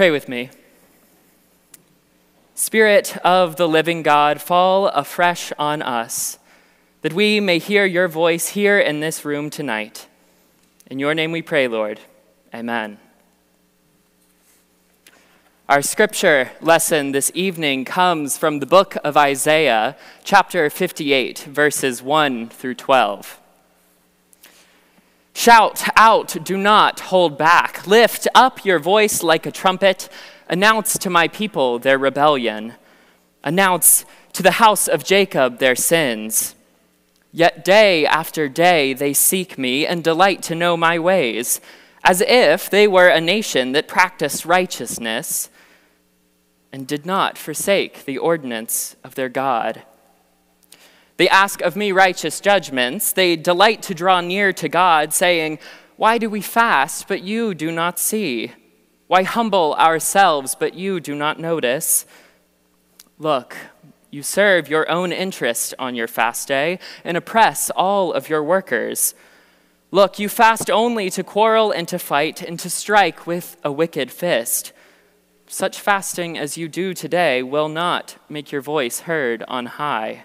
Pray with me. Spirit of the living God, fall afresh on us, that we may hear your voice here in this room tonight. In your name we pray, Lord. Amen. Our scripture lesson this evening comes from the book of Isaiah, chapter 58, verses 1 through 12. Shout out, do not hold back. Lift up your voice like a trumpet. Announce to my people their rebellion. Announce to the house of Jacob their sins. Yet day after day they seek me and delight to know my ways, as if they were a nation that practiced righteousness and did not forsake the ordinance of their God. They ask of me righteous judgments. They delight to draw near to God, saying, Why do we fast, but you do not see? Why humble ourselves, but you do not notice? Look, you serve your own interest on your fast day and oppress all of your workers. Look, you fast only to quarrel and to fight and to strike with a wicked fist. Such fasting as you do today will not make your voice heard on high.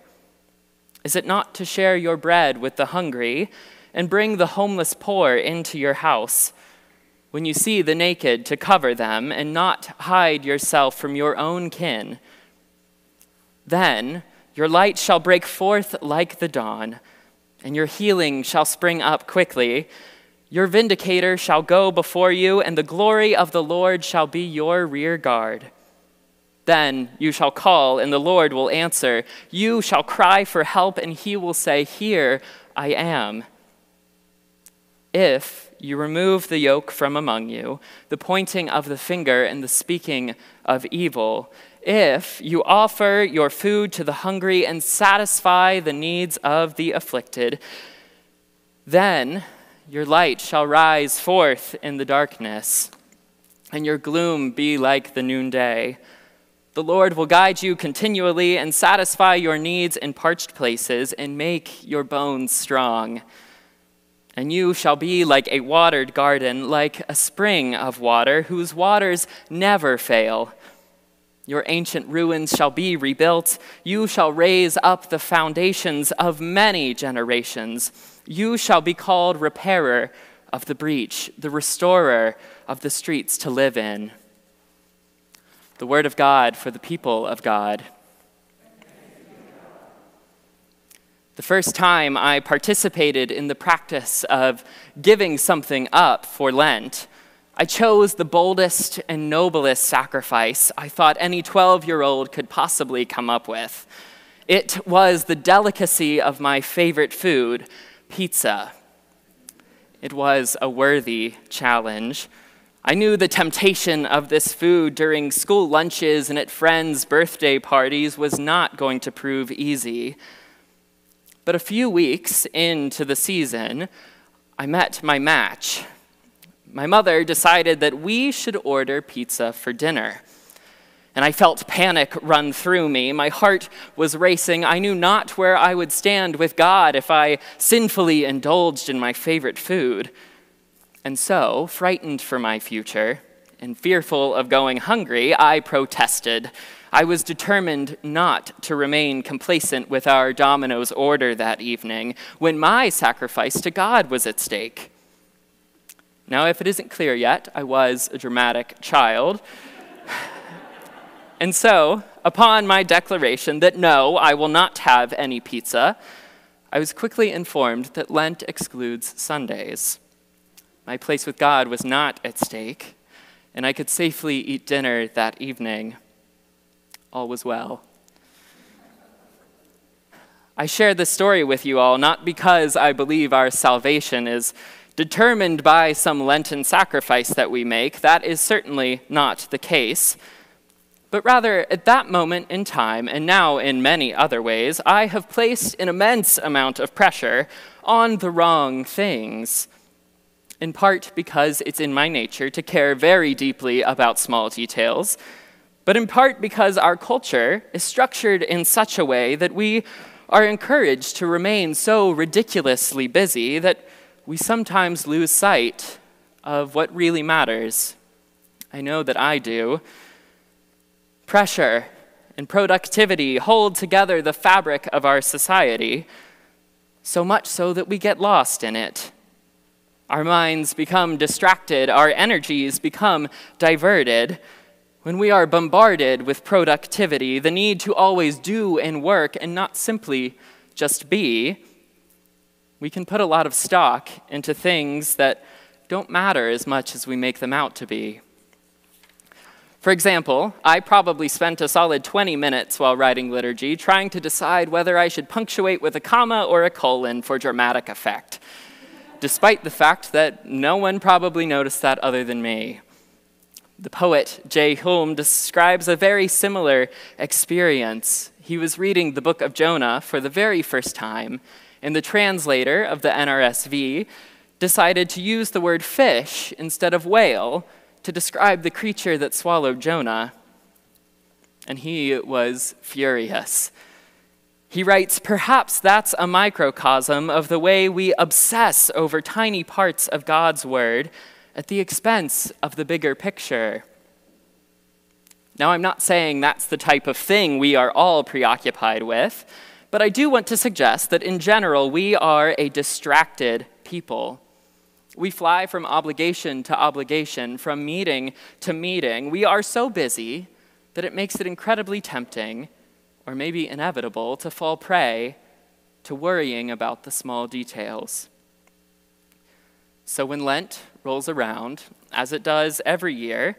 Is it not to share your bread with the hungry, and bring the homeless poor into your house? When you see the naked, to cover them, and not hide yourself from your own kin? Then your light shall break forth like the dawn and your healing shall spring up quickly. Your vindicator shall go before you, and the glory of the Lord shall be your rear guard. Then you shall call, and the Lord will answer. You shall cry for help, and he will say, Here I am. If you remove the yoke from among you, the pointing of the finger and the speaking of evil, if you offer your food to the hungry and satisfy the needs of the afflicted, then your light shall rise forth in the darkness, and your gloom be like the noonday. The Lord will guide you continually and satisfy your needs in parched places and make your bones strong. And you shall be like a watered garden, like a spring of water, whose waters never fail. Your ancient ruins shall be rebuilt. You shall raise up the foundations of many generations. You shall be called repairer of the breach, the restorer of the streets to live in. The word of God for the people of God. The first time I participated in the practice of giving something up for Lent, I chose the boldest and noblest sacrifice I thought any 12 year old could possibly come up with. It was the delicacy of my favorite food, pizza. It was a worthy challenge. I knew the temptation of this food during school lunches and at friends' birthday parties was not going to prove easy. But a few weeks into the season, I met my match my mother decided that we should order pizza for dinner. And I felt panic run through me. My heart was racing. I knew not where I would stand with God if I sinfully indulged in my favorite food. And so, frightened for my future and fearful of going hungry, I protested. I was determined not to remain complacent with our Domino's order that evening when my sacrifice to God was at stake. Now, if it isn't clear yet, I was a dramatic child. and so, upon my declaration that no, I will not have any pizza, I was quickly informed that Lent excludes Sundays. My place with God was not at stake, and I could safely eat dinner that evening. All was well. I share this story with you all not because I believe our salvation is determined by some Lenten sacrifice that we make. That is certainly not the case. but rather at that moment in time, and now in many other ways, I have placed an immense amount of pressure on the wrong things. In part because it's in my nature to care very deeply about small details, but in part because our culture is structured in such a way that we are encouraged to remain so ridiculously busy that we sometimes lose sight of what really matters. I know that I do. Pressure and productivity hold together the fabric of our society, so much so that we get lost in it. Our minds become distracted, our energies become diverted. When we are bombarded with productivity, the need to always do and work and not simply just be, we can put a lot of stock into things that don't matter as much as we make them out to be. For example, I probably spent a solid 20 minutes while writing liturgy trying to decide whether I should punctuate with a comma or a colon for dramatic effect, despite the fact that no one probably noticed that other than me. The poet Jay Hulme describes a very similar experience. He was reading the book of Jonah for the very first time, and the translator of the NRSV decided to use the word fish instead of whale to describe the creature that swallowed Jonah, and he was furious. He writes, Perhaps that's a microcosm of the way we obsess over tiny parts of God's word at the expense of the bigger picture. Now, I'm not saying that's the type of thing we are all preoccupied with, but I do want to suggest that in general, we are a distracted people. We fly from obligation to obligation, from meeting to meeting. We are so busy that it makes it incredibly tempting, or maybe inevitable, to fall prey to worrying about the small details. So when Lent rolls around, as it does every year,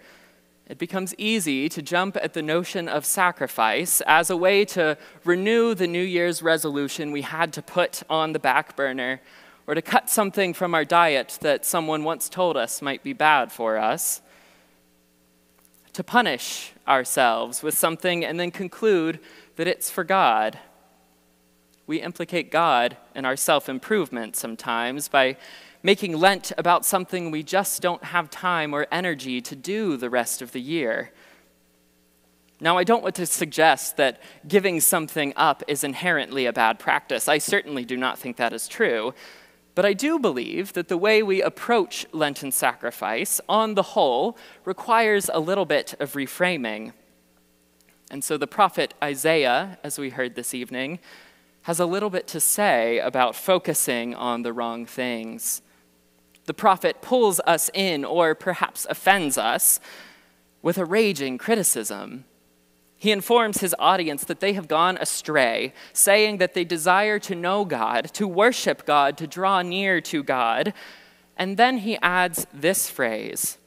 it becomes easy to jump at the notion of sacrifice as a way to renew the New Year's resolution we had to put on the back burner or to cut something from our diet that someone once told us might be bad for us, to punish ourselves with something and then conclude that it's for God. We implicate God in our self improvement sometimes by making Lent about something we just don't have time or energy to do the rest of the year. Now, I don't want to suggest that giving something up is inherently a bad practice. I certainly do not think that is true. But I do believe that the way we approach Lenten sacrifice, on the whole, requires a little bit of reframing. And so the prophet Isaiah, as we heard this evening, has a little bit to say about focusing on the wrong things. The prophet pulls us in, or perhaps offends us, with a raging criticism. He informs his audience that they have gone astray, saying that they desire to know God, to worship God, to draw near to God. And then he adds this phrase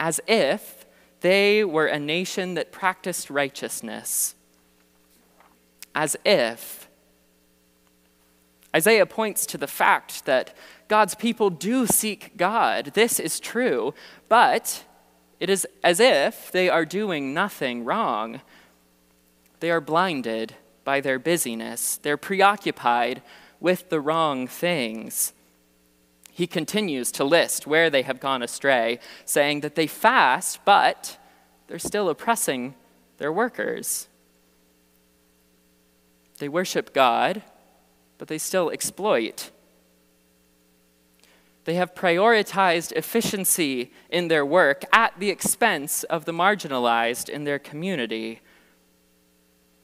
as if they were a nation that practiced righteousness. As if. Isaiah points to the fact that God's people do seek God. This is true, but it is as if they are doing nothing wrong. They are blinded by their busyness, they're preoccupied with the wrong things. He continues to list where they have gone astray, saying that they fast, but they're still oppressing their workers. They worship God, but they still exploit they have prioritized efficiency in their work at the expense of the marginalized in their community.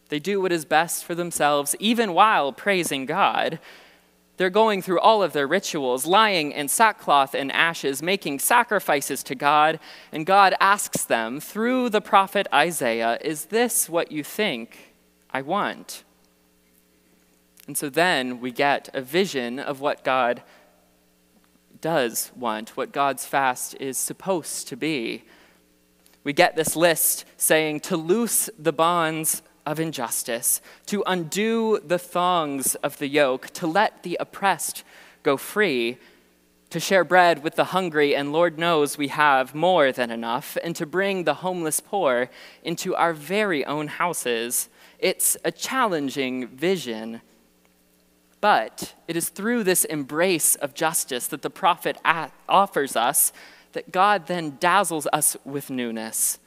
They do what is best for themselves, even while praising God. They're going through all of their rituals, lying in sackcloth and ashes, making sacrifices to God, and God asks them through the prophet Isaiah, Is this what you think I want? And so then we get a vision of what God does want, what God's fast is supposed to be. We get this list saying to loose the bonds of injustice, to undo the thongs of the yoke, to let the oppressed go free. to share bread with the hungry, and Lord knows we have more than enough, and to bring the homeless poor into our very own houses. It's a challenging vision. But it is through this embrace of justice that the prophet offers us that God then dazzles us with newness.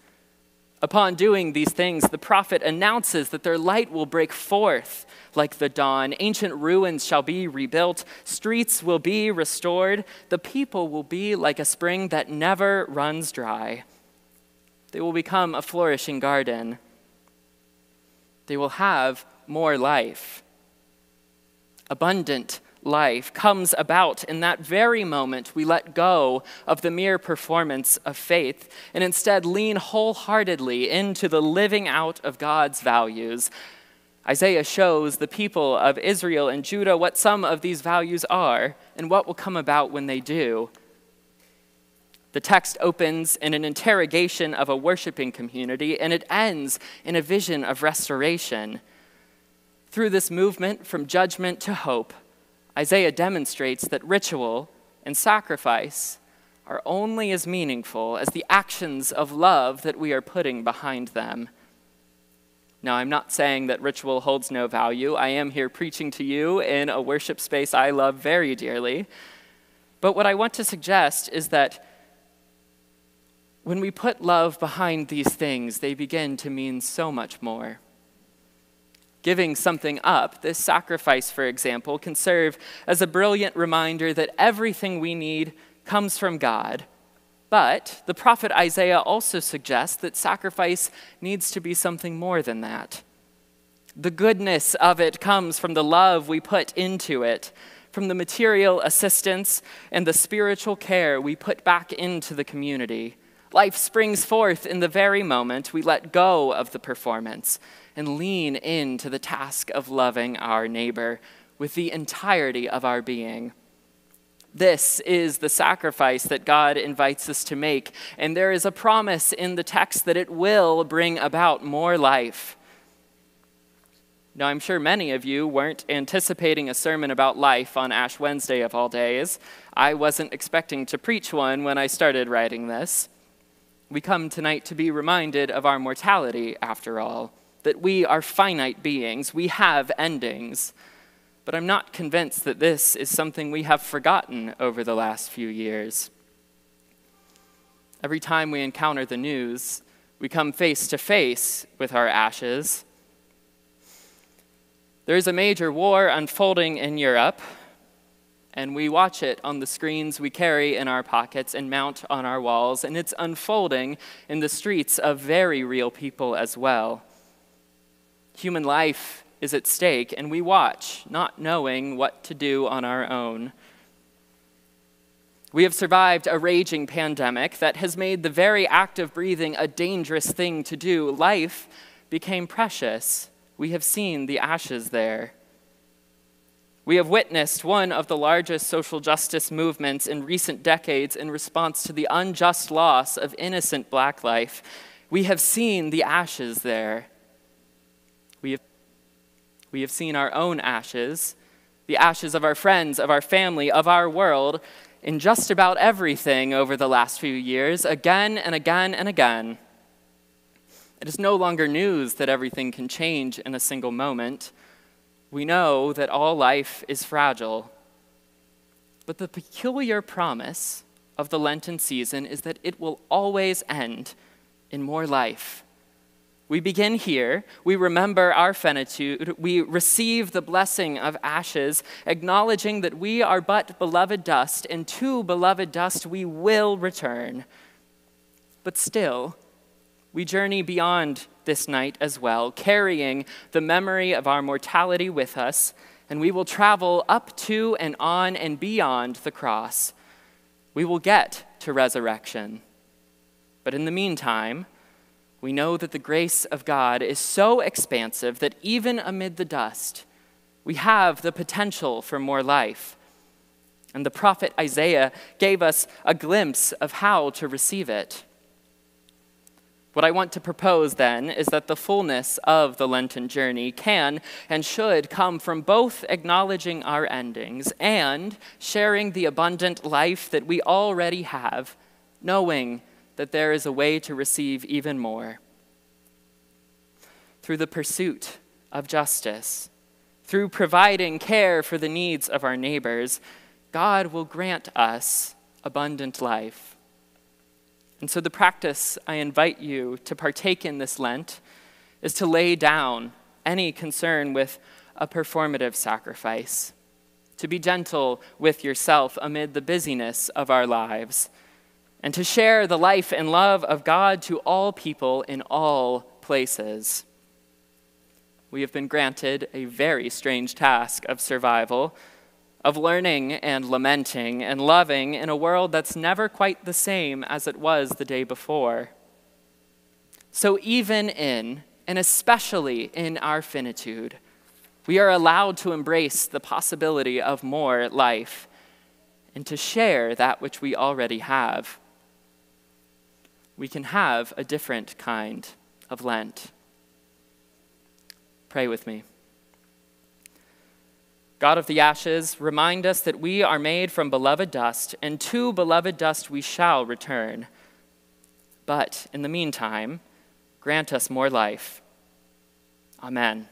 Upon doing these things, the prophet announces that their light will break forth like the dawn. Ancient ruins shall be rebuilt, streets will be restored, the people will be like a spring that never runs dry. They will become a flourishing garden. They will have more life. Abundant life comes about in that very moment we let go of the mere performance of faith and instead lean wholeheartedly into the living out of God's values. Isaiah shows the people of Israel and Judah what some of these values are and what will come about when they do. The text opens in an interrogation of a worshiping community and it ends in a vision of restoration. Through this movement from judgment to hope, Isaiah demonstrates that ritual and sacrifice are only as meaningful as the actions of love that we are putting behind them. Now, I'm not saying that ritual holds no value. I am here preaching to you in a worship space I love very dearly. But what I want to suggest is that when we put love behind these things, they begin to mean so much more giving something up, this sacrifice, for example, can serve as a brilliant reminder that everything we need comes from God. But the prophet Isaiah also suggests that sacrifice needs to be something more than that. The goodness of it comes from the love we put into it, from the material assistance and the spiritual care we put back into the community. Life springs forth in the very moment we let go of the performance and lean into the task of loving our neighbor with the entirety of our being. This is the sacrifice that God invites us to make, and there is a promise in the text that it will bring about more life. Now, I'm sure many of you weren't anticipating a sermon about life on Ash Wednesday of all days. I wasn't expecting to preach one when I started writing this. We come tonight to be reminded of our mortality, after all that we are finite beings, we have endings. But I'm not convinced that this is something we have forgotten over the last few years. Every time we encounter the news, we come face to face with our ashes. There is a major war unfolding in Europe, and we watch it on the screens we carry in our pockets and mount on our walls, and it's unfolding in the streets of very real people as well. Human life is at stake, and we watch, not knowing what to do on our own. We have survived a raging pandemic that has made the very act of breathing a dangerous thing to do. Life became precious. We have seen the ashes there. We have witnessed one of the largest social justice movements in recent decades in response to the unjust loss of innocent black life. We have seen the ashes there. We have, we have seen our own ashes, the ashes of our friends, of our family, of our world, in just about everything over the last few years, again and again and again. It is no longer news that everything can change in a single moment. We know that all life is fragile. But the peculiar promise of the Lenten season is that it will always end in more life we begin here. We remember our finitude. We receive the blessing of ashes, acknowledging that we are but beloved dust, and to beloved dust we will return. But still, we journey beyond this night as well, carrying the memory of our mortality with us, and we will travel up to and on and beyond the cross. We will get to resurrection. But in the meantime, we know that the grace of God is so expansive that even amid the dust, we have the potential for more life. And the prophet Isaiah gave us a glimpse of how to receive it. What I want to propose then is that the fullness of the Lenten journey can and should come from both acknowledging our endings and sharing the abundant life that we already have, knowing that there is a way to receive even more. Through the pursuit of justice, through providing care for the needs of our neighbors, God will grant us abundant life. And so, the practice I invite you to partake in this Lent is to lay down any concern with a performative sacrifice, to be gentle with yourself amid the busyness of our lives, and to share the life and love of God to all people in all places. We have been granted a very strange task of survival of learning and lamenting and loving in a world that's never quite the same as it was the day before. So, even in, and especially in our finitude, we are allowed to embrace the possibility of more life and to share that which we already have. We can have a different kind of Lent. Pray with me. God of the ashes, remind us that we are made from beloved dust, and to beloved dust we shall return. But in the meantime, grant us more life. Amen.